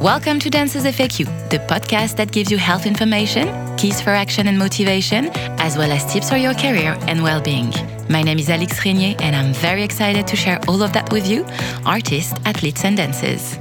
Welcome to Dances FAQ, the podcast that gives you health information, keys for action and motivation, as well as tips for your career and well being. My name is Alix Régnier, and I'm very excited to share all of that with you, artists, athletes, and dancers.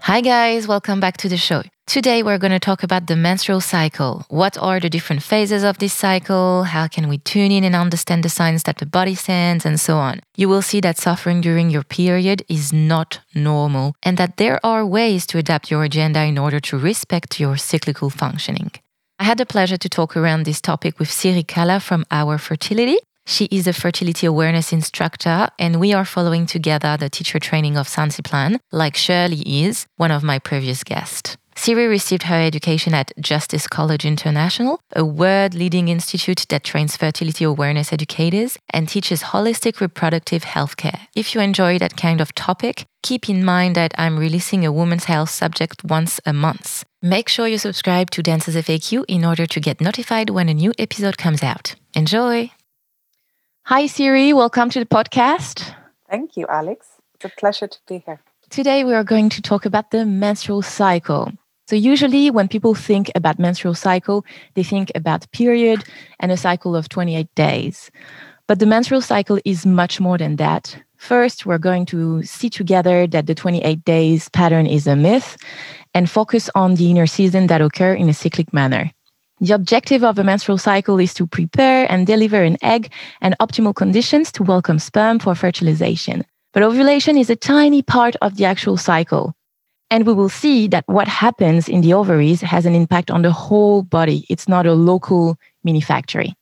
Hi, guys, welcome back to the show. Today, we're going to talk about the menstrual cycle. What are the different phases of this cycle? How can we tune in and understand the signs that the body sends, and so on? You will see that suffering during your period is not normal, and that there are ways to adapt your agenda in order to respect your cyclical functioning. I had the pleasure to talk around this topic with Siri Kalla from Our Fertility. She is a fertility awareness instructor, and we are following together the teacher training of Sensiplan, like Shirley is, one of my previous guests. Siri received her education at Justisse College International, a world leading institute that trains fertility awareness educators and teaches holistic reproductive healthcare. If you enjoy that kind of topic, keep in mind that I'm releasing a women's health subject once a month. Make sure you subscribe to Dances FAQ in order to get notified when a new episode comes out. Enjoy! Hi, Siri. Welcome to the podcast. Thank you, Alix. It's a pleasure to be here. Today, we are going to talk about the menstrual cycle. So usually when people think about menstrual cycle, they think about period and a cycle of 28 days. But the menstrual cycle is much more than that. First, we're going to see together that the 28 days pattern is a myth and focus on the inner season that occur in a cyclic manner. The objective of a menstrual cycle is to prepare and deliver an egg and optimal conditions to welcome sperm for fertilization. But ovulation is a tiny part of the actual cycle. And we will see that what happens in the ovaries has an impact on the whole body. It's not a local mini factory.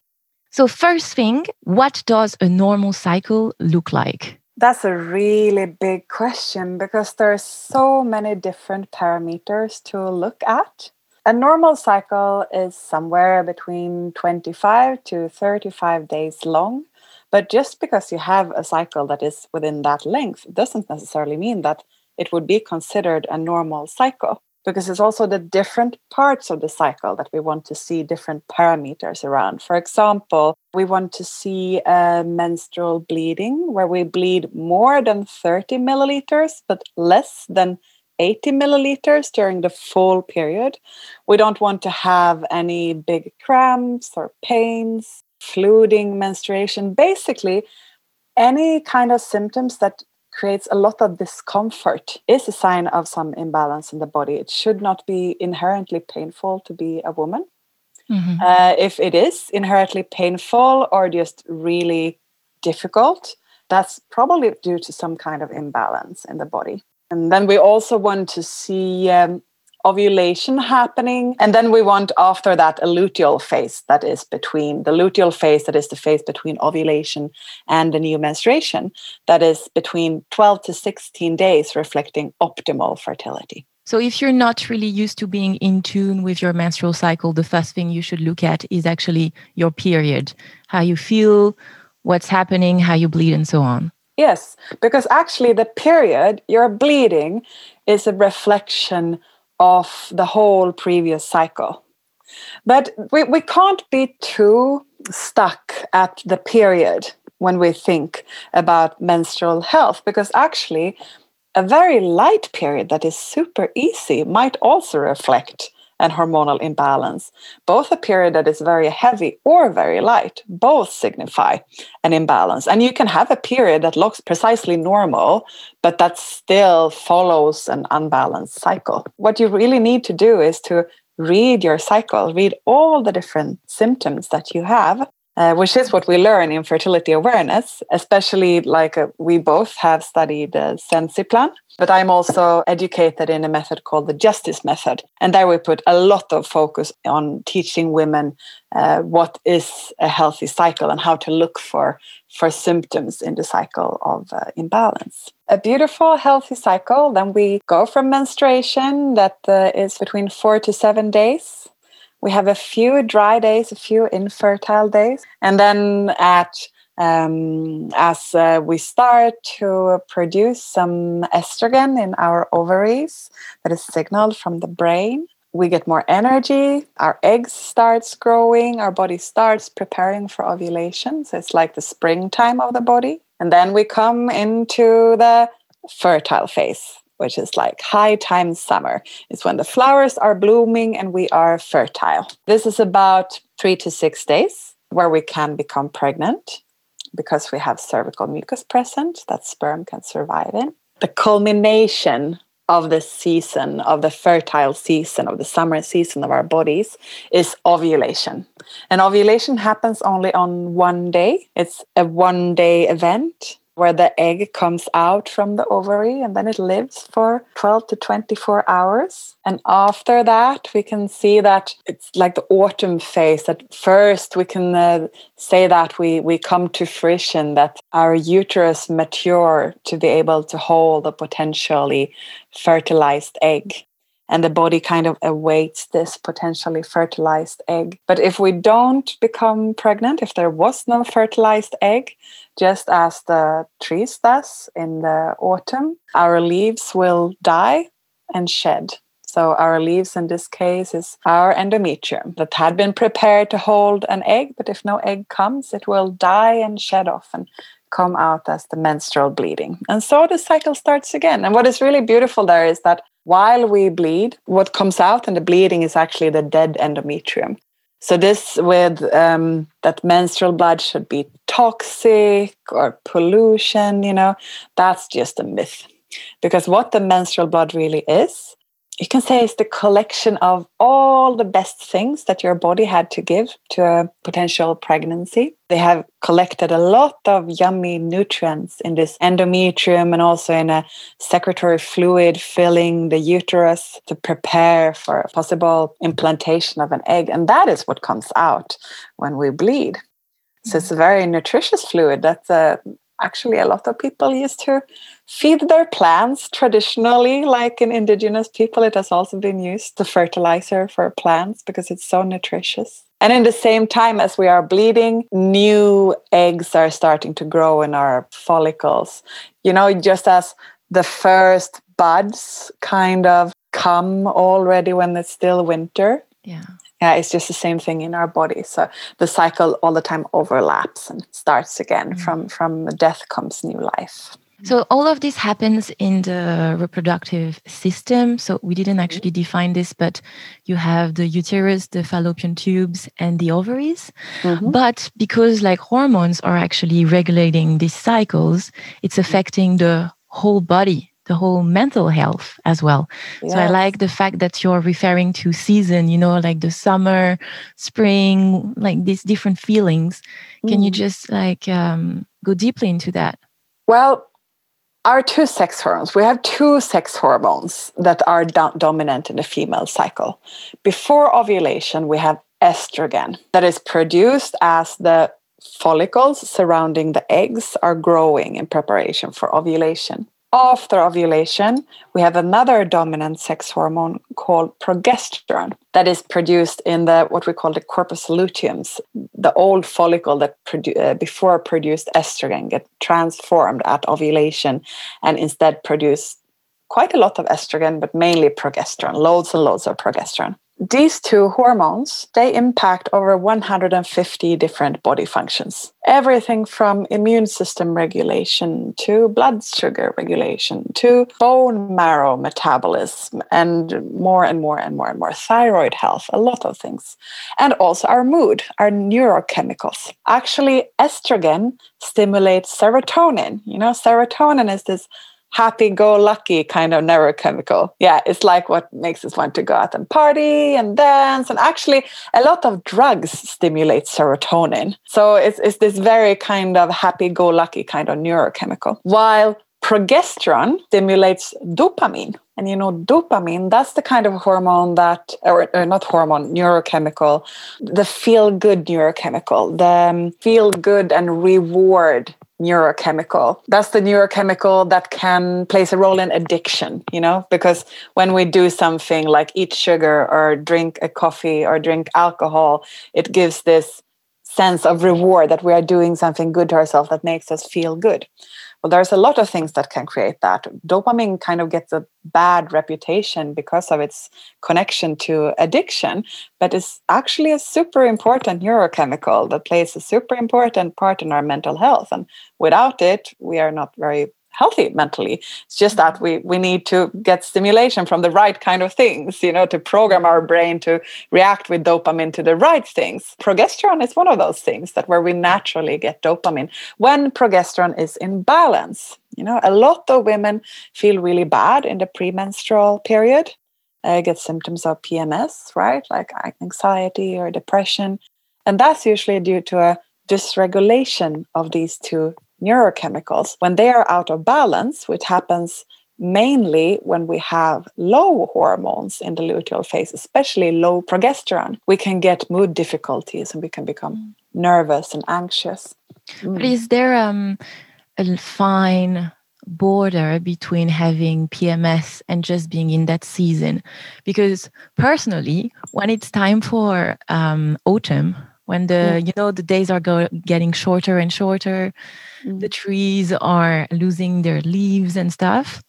So, first thing, what does a normal cycle look like? That's a really big question because there are so many different parameters to look at. A normal cycle is somewhere between 25 to 35 days long. But just because you have a cycle that is within that length doesn't necessarily mean that it would be considered a normal cycle because it's also the different parts of the cycle that we want to see different parameters around. For example, we want to see a menstrual bleeding where we bleed more than 30 milliliters but less than 80 milliliters during the full period. We don't want to have any big cramps or pains, fluiding menstruation, basically any kind of symptoms that creates a lot of discomfort is a sign of some imbalance in the body. It should not be inherently painful to be a woman. Mm-hmm. Uh, if it is inherently painful or just really difficult, that's probably due to some kind of imbalance in the body. And then we also want to see um, ovulation happening. And then we want after that a luteal phase that is between the luteal phase, that is the phase between ovulation and the new menstruation, that is between 12 to 16 days, reflecting optimal fertility. So, if you're not really used to being in tune with your menstrual cycle, the first thing you should look at is actually your period, how you feel, what's happening, how you bleed, and so on. Yes, because actually, the period, your bleeding, is a reflection of the whole previous cycle. But we, we can't be too stuck at the period when we think about menstrual health because actually a very light period that is super easy might also reflect and hormonal imbalance. Both a period that is very heavy or very light, both signify an imbalance. And you can have a period that looks precisely normal, but that still follows an unbalanced cycle. What you really need to do is to read your cycle, read all the different symptoms that you have, uh, which is what we learn in fertility awareness, especially like uh, we both have studied uh, Sensiplan, but I'm also educated in a method called the Justisse Method. And there we put a lot of focus on teaching women uh, what is a healthy cycle and how to look for, for symptoms in the cycle of uh, imbalance. A beautiful, healthy cycle, then we go from menstruation that uh, is between four to seven days we have a few dry days, a few infertile days, and then at um, as uh, we start to produce some estrogen in our ovaries that is signaled from the brain we get more energy our eggs starts growing our body starts preparing for ovulation. So it's like the springtime of the body. And then we come into the fertile phase which is like high time summer. It's when the flowers are blooming and we are fertile. This is about three to six days where we can become pregnant because we have cervical mucus present that sperm can survive in. The culmination of the season, of the fertile season, of the summer season of our bodies is ovulation. And ovulation happens only on one day, it's a one day event where the egg comes out from the ovary and then it lives for 12 to 24 hours. And after that, we can see that it's like the autumn phase. At first, we can uh, say that we, we come to fruition, that our uterus mature to be able to hold a potentially fertilized egg and the body kind of awaits this potentially fertilized egg. But if we don't become pregnant, if there was no fertilized egg, just as the trees does in the autumn, our leaves will die and shed. So our leaves in this case is our endometrium that had been prepared to hold an egg, but if no egg comes, it will die and shed off and come out as the menstrual bleeding. And so the cycle starts again. And what is really beautiful there is that while we bleed, what comes out in the bleeding is actually the dead endometrium. So this with um, that menstrual blood should be toxic or pollution, you know, that's just a myth. Because what the menstrual blood really is you can say it's the collection of all the best things that your body had to give to a potential pregnancy. They have collected a lot of yummy nutrients in this endometrium and also in a secretory fluid filling the uterus to prepare for a possible implantation of an egg. And that is what comes out when we bleed. So it's a very nutritious fluid that's a actually a lot of people used to feed their plants traditionally like in indigenous people it has also been used to fertilizer for plants because it's so nutritious and in the same time as we are bleeding new eggs are starting to grow in our follicles you know just as the first buds kind of come already when it's still winter yeah yeah, it's just the same thing in our body. So the cycle all the time overlaps and starts again. Mm. From from death comes new life. So all of this happens in the reproductive system. So we didn't mm-hmm. actually define this, but you have the uterus, the fallopian tubes, and the ovaries. Mm-hmm. But because like hormones are actually regulating these cycles, it's affecting the whole body the whole mental health as well. Yes. So I like the fact that you're referring to season, you know, like the summer, spring, like these different feelings. Mm. Can you mm. just like um, go deeply into that? Well, our two sex hormones, we have two sex hormones that are do- dominant in the female cycle. Before ovulation, we have estrogen that is produced as the follicles surrounding the eggs are growing in preparation for ovulation after ovulation, we have another dominant sex hormone called progesterone that is produced in the what we call the corpus luteums, the old follicle that produ- uh, before produced estrogen get transformed at ovulation and instead produce quite a lot of estrogen, but mainly progesterone, loads and loads of progesterone these two hormones they impact over 150 different body functions. Everything from immune system regulation to blood sugar regulation to bone marrow metabolism and more and more and more and more thyroid health a lot of things. And also our mood our neurochemicals. Actually estrogen stimulates serotonin. You know serotonin is this happy go lucky kind of neurochemical. Yeah, it's like what makes us want to go out and party and dance. And actually, a lot of drugs stimulate serotonin. So it's, it's this very kind of happy go lucky kind of neurochemical. While progesterone stimulates dopamine. And you know, dopamine, that's the kind of hormone that, or, or not hormone, neurochemical, the feel good neurochemical, the um, feel good and reward neurochemical. That's the neurochemical that can plays a role in addiction, you know, because when we do something like eat sugar or drink a coffee or drink alcohol, it gives this sense of reward that we are doing something good to ourselves that makes us feel good. Well, there's a lot of things that can create that. Dopamine kind of gets a bad reputation because of its connection to addiction, but it's actually a super important neurochemical that plays a super important part in our mental health. And without it, we are not very healthy mentally. It's just that we we need to get stimulation from the right kind of things you know to program our brain to react with dopamine to the right things. Progesterone is one of those things that where we naturally get dopamine when progesterone is in balance. You know a lot of women feel really bad in the premenstrual period. Uh, get symptoms of pms right? Like anxiety or depression. And that's usually due to a dysregulation of these two neurochemicals. When they are out of balance, which happens mainly when we have low hormones in the luteal phase, especially low progesterone, we can get mood difficulties and we can become mm. nervous and anxious. Mm. But is there um, a fine border between having PMS and just being in that season? Because personally, when it's time for um, autumn, when the yeah. you know the days are go- getting shorter and shorter mm. the trees are losing their leaves and stuff.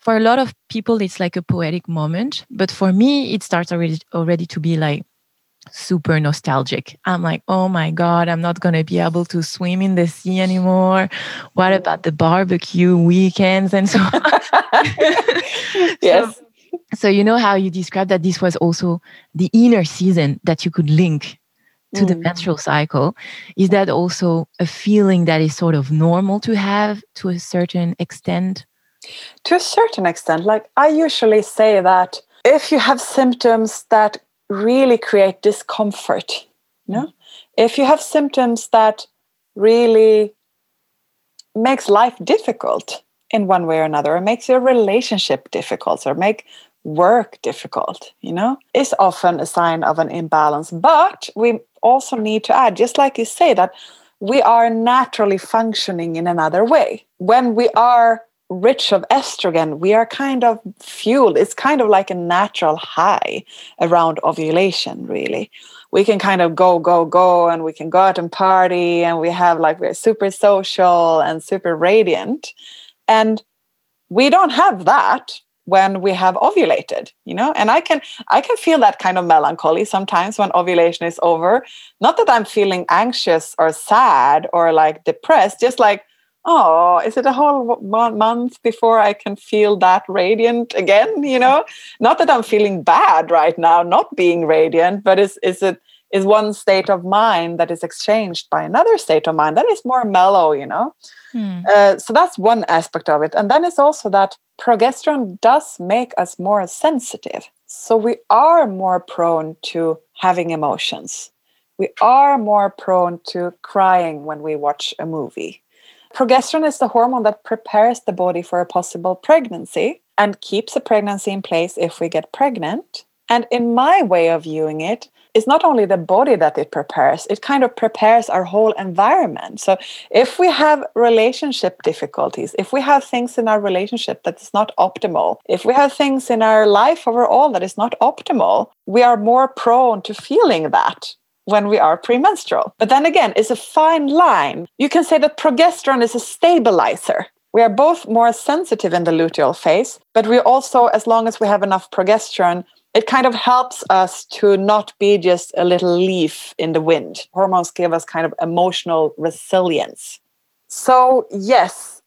For a lot of people it's like a poetic moment but for me it starts already already to be like super nostalgic. I'm like oh my god i'm not going to be able to swim in the sea anymore. What about the barbecue weekends and so on? Yes. so, so you know how you described that this was also the inner season that you could link to mm. the menstrual cycle is that also a feeling that is sort of normal to have to a certain extent? To a certain extent. Like i usually say that if you have symptoms that really create discomfort you know if you have symptoms that really makes life difficult in one way or another or makes your relationship difficult or make work difficult you know is often a sign of an imbalance but we also need to add, just like you say, that we are naturally functioning in another way. When we are rich of estrogen, we are kind of fueled. It's kind of like a natural high around ovulation, really. We can kind of go, go, go, and we can go out and party, and we have like we're super social and super radiant. And we don't have that when we have ovulated you know? And i can i can feel that kind of melancholy sometimes when ovulation is over. Not that i'm feeling anxious or sad or like depressed just like oh is it a whole month before i can feel that radiant again? You know? Not that i'm feeling bad right now not being radiant but is is it is one state of mind that is exchanged by another state of mind that is more mellow you know hmm. uh, so that's one aspect of it and then it's also that progesterone does make us more sensitive. So we are more prone to having emotions. We are more prone to crying when we watch a movie. Progesterone is the hormone that prepares the body for a possible pregnancy and keeps a pregnancy in place if we get pregnant. And in my way of viewing it, it's not only the body that it prepares, it kind of prepares our whole environment. So if we have relationship difficulties, if we have things in our relationship that is not optimal, if we have things in our life overall that is not optimal, we are more prone to feeling that when we are premenstrual. But then again, it's a fine line. You can say that progesterone is a stabilizer. We are both more sensitive in the luteal phase, but we also, as long as we have enough progesterone, it kind of helps us to not be just a little leaf in the wind. Hormones give us kind of emotional resilience. So, yes,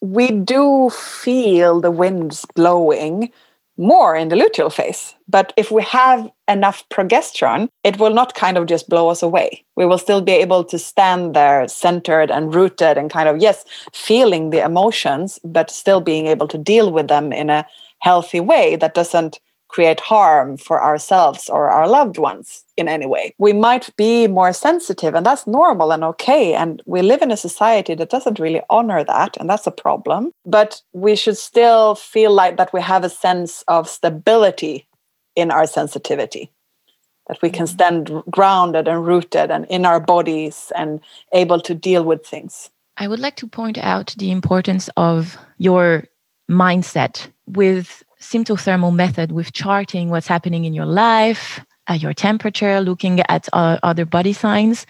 we do feel the winds blowing more in the luteal phase. But if we have enough progesterone, it will not kind of just blow us away. We will still be able to stand there centered and rooted and kind of, yes, feeling the emotions, but still being able to deal with them in a healthy way that doesn't create harm for ourselves or our loved ones in any way. We might be more sensitive, and that's normal and okay. And we live in a society that doesn't really honor that, and that's a problem. But we should still feel like that we have a sense of stability in our sensitivity. That we can mm-hmm. stand grounded and rooted and in our bodies and able to deal with things. I would like to point out the importance of your mindset with symptothermal method with charting what's happening in your life, uh, your temperature, looking at uh, other body signs,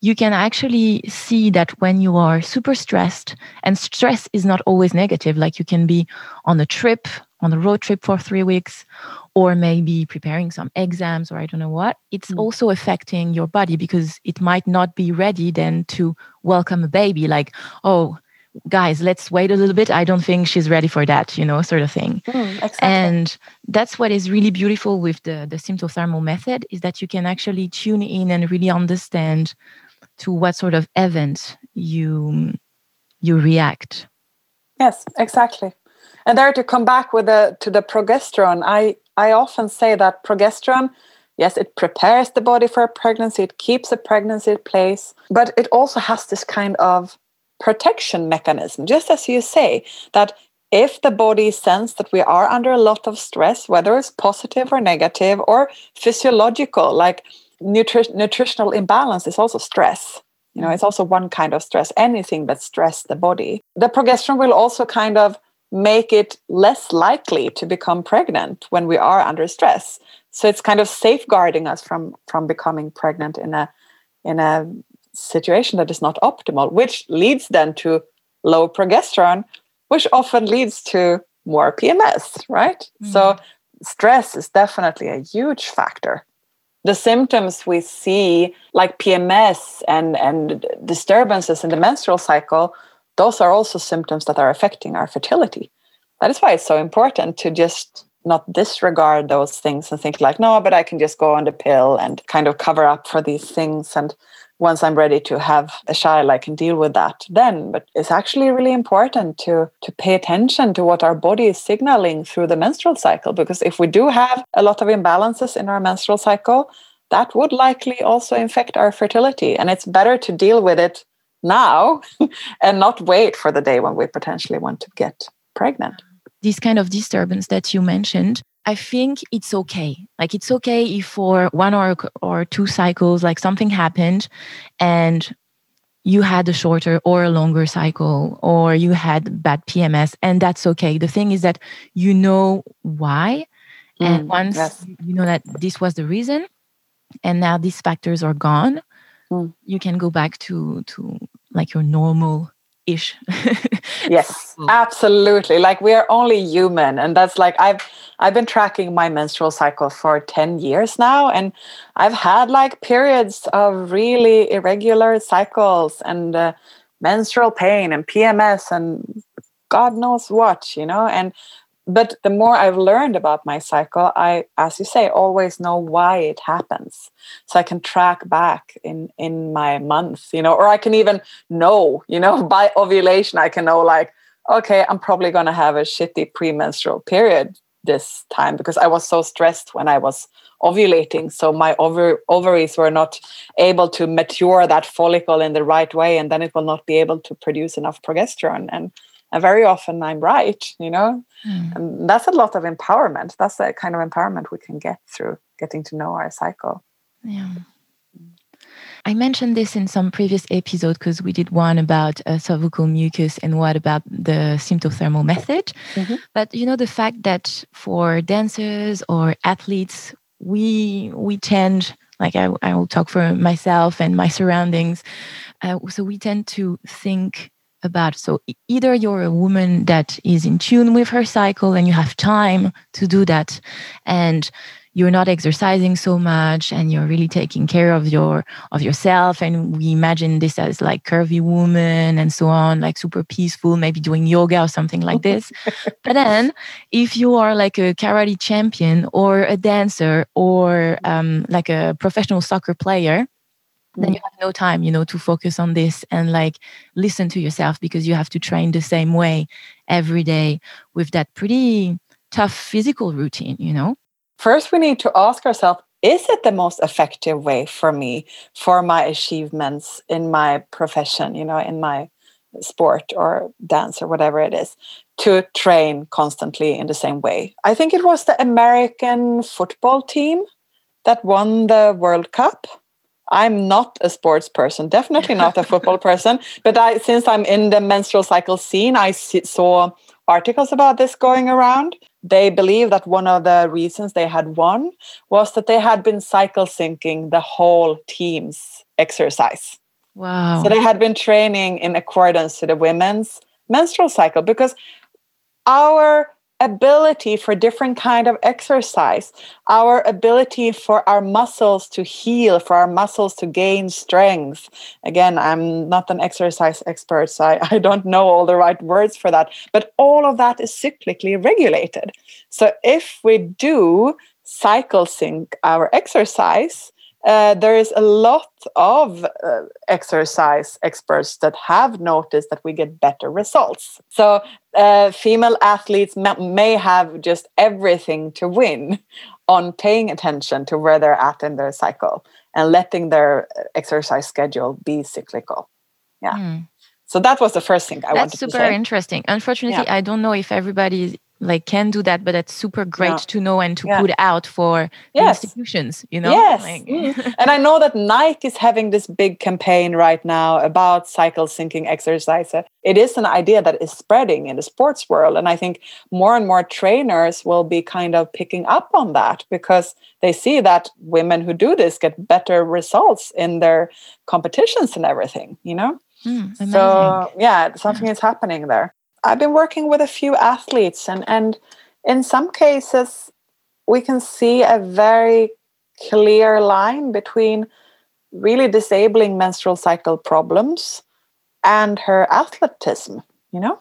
you can actually see that when you are super stressed, and stress is not always negative, like you can be on a trip, on a road trip for three weeks, or maybe preparing some exams, or I don't know what, it's mm. also affecting your body because it might not be ready then to welcome a baby. Like, oh, guys, let's wait a little bit. I don't think she's ready for that, you know, sort of thing. Mm, exactly. And that's what is really beautiful with the, the symptothermal method is that you can actually tune in and really understand to what sort of event you you react. Yes, exactly. And there to come back with the to the progesterone, I I often say that progesterone Yes, it prepares the body for a pregnancy, it keeps a pregnancy in place, but it also has this kind of protection mechanism, just as you say, that if the body senses that we are under a lot of stress, whether it's positive or negative or physiological, like nutri- nutritional imbalance is also stress. You know, it's also one kind of stress, anything that stress the body. The progesterone will also kind of make it less likely to become pregnant when we are under stress so it's kind of safeguarding us from from becoming pregnant in a in a situation that is not optimal which leads then to low progesterone which often leads to more pms right? Mm. so stress is definitely a huge factor. The symptoms we see like pms and and disturbances in the menstrual cycle those are also symptoms that are affecting our fertility. That is why it's so important to just not disregard those things and think like no but i can just go on the pill and kind of cover up for these things and once i'm ready to have a child i can deal with that then. But it's actually really important to to pay attention to what our body is signaling through the menstrual cycle because if we do have a lot of imbalances in our menstrual cycle that would likely also infect our fertility. And it's better to deal with it now and not wait for the day when we potentially want to get pregnant this kind of disturbance that you mentioned, I think it's okay. Like it's okay if for one or or two cycles, like something happened, and you had a shorter or a longer cycle, or you had bad PMS, and that's okay. The thing is that you know why, mm, and once yes. you know that this was the reason, and now these factors are gone, mm. you can go back to to like your normal ish. Yes absolutely. Like we are only human and that's like i've i've been tracking my menstrual cycle for 10 years now and i've had like periods of really irregular cycles and uh, menstrual pain and pms and god knows what you know? And but the more I've learned about my cycle, I, as you say, always know why it happens. So I can track back in in my month, you know, or I can even know, you know, by ovulation, I can know like, okay, I'm probably going to have a shitty premenstrual period this time because I was so stressed when I was ovulating. So my ovaries were not able to mature that follicle in the right way, and then it will not be able to produce enough progesterone. And and very often i'm right you know mm. and that's a lot of empowerment that's the kind of empowerment we can get through getting to know our cycle yeah I mentioned this in some previous episode because we did one about uh, cervical mucus and what about the symptothermal method. Mm-hmm. But you know the fact that for dancers or athletes, we we tend like I, I will talk for myself and my surroundings. Uh, so we tend to think about. So either you're a woman that is in tune with her cycle and you have time to do that and you're not exercising so much and you're really taking care of your of yourself and we imagine this as like curvy woman and so on like super peaceful maybe doing yoga or something like this. But then if you are like a karate champion or a dancer or um, like a professional soccer player then you have no time you know to focus on this and like listen to yourself because you have to train the same way every day with that pretty tough physical routine you know? First we need to ask ourselves is it the most effective way for me for my achievements in my profession you know in my sport or dance or whatever it is to train constantly in the same way? I think it was the american football team that won the world cup I'm not a sports person, definitely not a football person. But I, since I'm in the menstrual cycle scene, I saw articles about this going around. They believe that one of the reasons they had won was that they had been cycle syncing the whole team's exercise. Wow. So they had been training in accordance to the women's menstrual cycle because our ability for different kind of exercise our ability for our muscles to heal for our muscles to gain strength. Again i'm not an exercise expert so I, I don't know all the right words for that but all of that is cyclically regulated. So if we do cycle sync our exercise uh, there is a lot of uh, exercise experts that have noticed that we get better results. So, uh, female athletes may have just everything to win on paying attention to where they're at in their cycle and letting their uh, exercise schedule be cyclical. Yeah. Mm. So that was the first thing I That's wanted to say. That's super interesting. Unfortunately, yeah. I don't know if everybody like can do that but it's super great yeah. to know and to yeah. put out for yes. institutions you know yes like, mm. and i know that nike is having this big campaign right now about cycle syncing exercise it is an idea that is spreading in the sports world and i think more and more trainers will be kind of picking up on that because they see that women who do this get better results in their competitions and everything you know mm, so yeah something is happening there I've been working with a few athletes, and, and in some cases, we can see a very clear line between really disabling menstrual cycle problems and her athleticism, you know?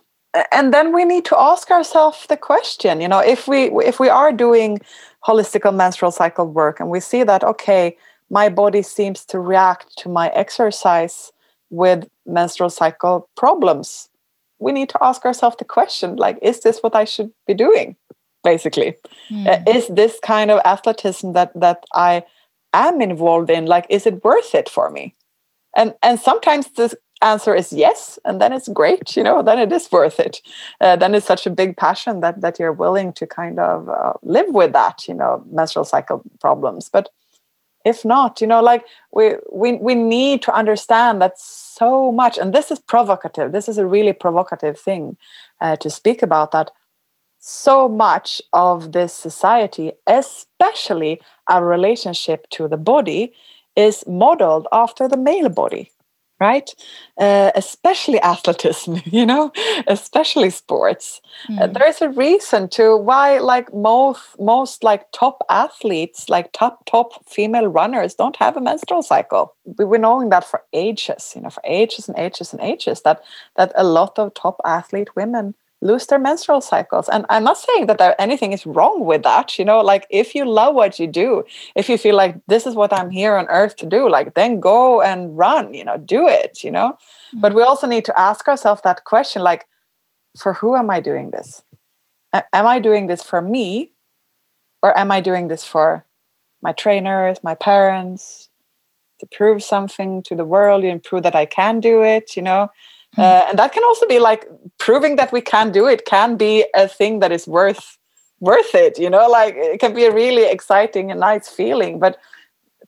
And then we need to ask ourselves the question, you know, if we if we are doing holistical menstrual cycle work and we see that okay, my body seems to react to my exercise with menstrual cycle problems we need to ask ourselves the question like is this what i should be doing basically? Mm. uh, is this kind of athleticism that that i am involved in like is it worth it for me? And and sometimes the answer is yes and then it's great you know then it is worth it. Uh, then it's such a big passion that that you're willing to kind of uh, live with that you know menstrual cycle problems. But if not you know like we we we need to understand that so much and this is provocative this is a really provocative thing uh, to speak about that so much of this society especially our relationship to the body is modeled after the male body right? Uh, especially athleticism, you know, especially sports. Mm. Uh, hmm. there is a reason to why, like most most like top athletes, like top top female runners, don't have a menstrual cycle. We were knowing that for ages, you know, for ages and ages and ages. That that a lot of top athlete women lose their menstrual cycles. And I'm not saying that there anything is wrong with that. You know, like if you love what you do, if you feel like this is what I'm here on earth to do, like then go and run, you know, do it, you know. Mm-hmm. But we also need to ask ourselves that question like, for who am I doing this? Am I doing this for me? Or am I doing this for my trainers, my parents, to prove something to the world and prove that I can do it, you know? Uh, and that can also be like proving that we can do it can be a thing that is worth worth it you know? Like it can be a really exciting and nice feeling but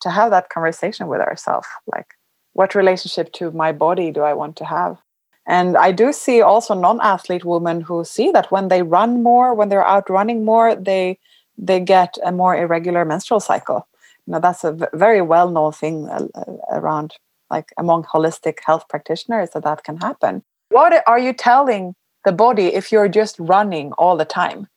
to have that conversation with ourselves like what relationship to my body do i want to have? And i do see also non-athlete women who see that when they run more when they're out running more they they get a more irregular menstrual cycle. You know that's a very well known thing uh, uh, around like among holistic health practitioners that that can happen. What are you telling the body if you're just running all the time?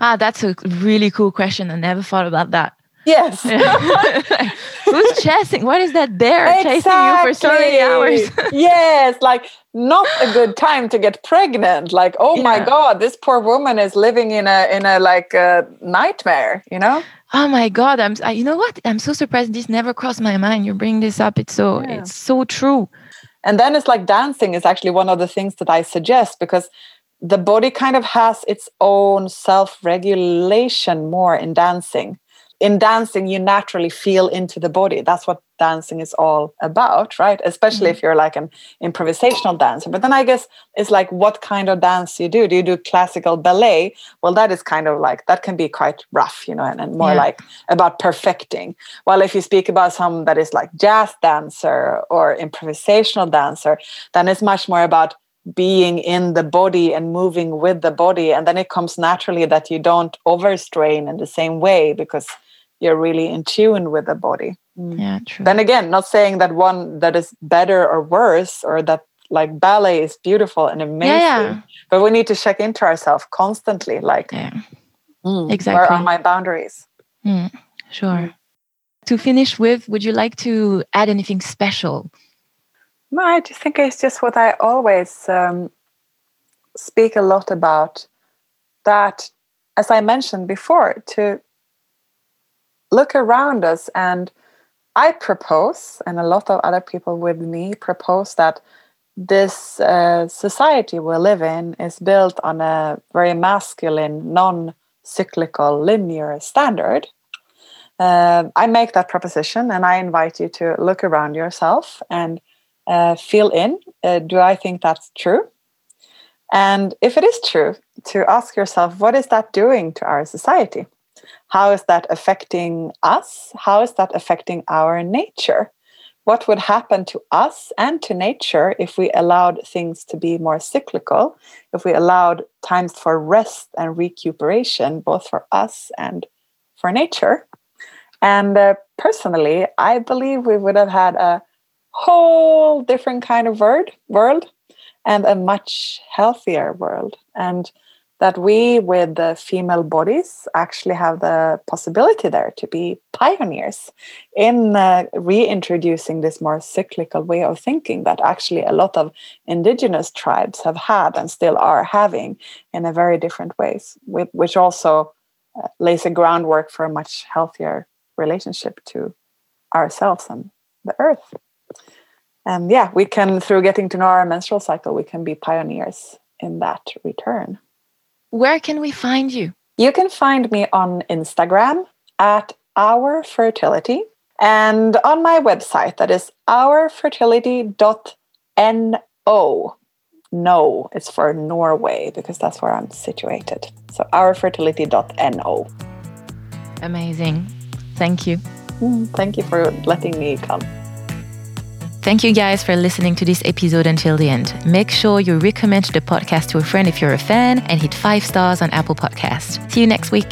Ah that's a really cool question. I never thought about that Yes. Who's chasing? What is that bear exactly. chasing you for so many hours? yes, like not a good time to get pregnant. Like, oh yeah. my God, this poor woman is living in a in a like a nightmare, you know? oh my god i'm I, you know what i'm so surprised this never crossed my mind you bring this up it's so yeah. it's so true and then it's like dancing is actually one of the things that i suggest because the body kind of has its own self regulation more in dancing in dancing you naturally feel into the body. That's what dancing is all about right? Especially mm-hmm. if you're like an improvisational dancer. But then i guess it's like what kind of dance you do? Do you do classical ballet? Well that is kind of like that can be quite rough you know and, and more yeah. like about perfecting. While if you speak about some that is like jazz dancer or improvisational dancer then it's much more about being in the body and moving with the body. And then it comes naturally that you don't overstrain in the same way because you're really in tune with the body. Mm. Yeah, true. Then again, not saying that one that is better or worse or that like ballet is beautiful and amazing Yeah, yeah. but we need to check into ourselves constantly like Yeah. "Mm, exactly. where are my boundaries Mm, sure. To finish with, would you like to add anything special? no i just think it's just what i always um, speak a lot about that as i mentioned before to look around us and i propose and a lot of other people with me propose that this uh, society we live in is built on a very masculine non-cyclical linear standard. Uh, i make that proposition and i invite you to look around yourself and uh, feel in uh, do i think that's true? And if it is true to ask yourself what is that doing to our society how is that affecting us? How is that affecting our nature? What would happen to us and to nature if we allowed things to be more cyclical if we allowed times for rest and recuperation both for us and for nature? And uh, personally i believe we would have had a whole different kind of world world and a much healthier world. And that we with the female bodies actually have the possibility there to be pioneers in uh, reintroducing this more cyclical way of thinking that actually a lot of indigenous tribes have had and still are having in a very different ways which also uh, lays a groundwork for a much healthier relationship to ourselves and the earth. And yeah we can through getting to know our menstrual cycle we can be pioneers in that return Where can we find you? you can find me on instagram at our fertility and on my website that is ourfertility.no no it's for norway because that's where i'm situated so ourfertility.no Amazing. Thank you. Mm, thank you for letting me come Thank you guys for listening to this episode until the end. Make sure you recommend the podcast to a friend if you're a fan and hit five stars on Apple Podcasts. See you next week.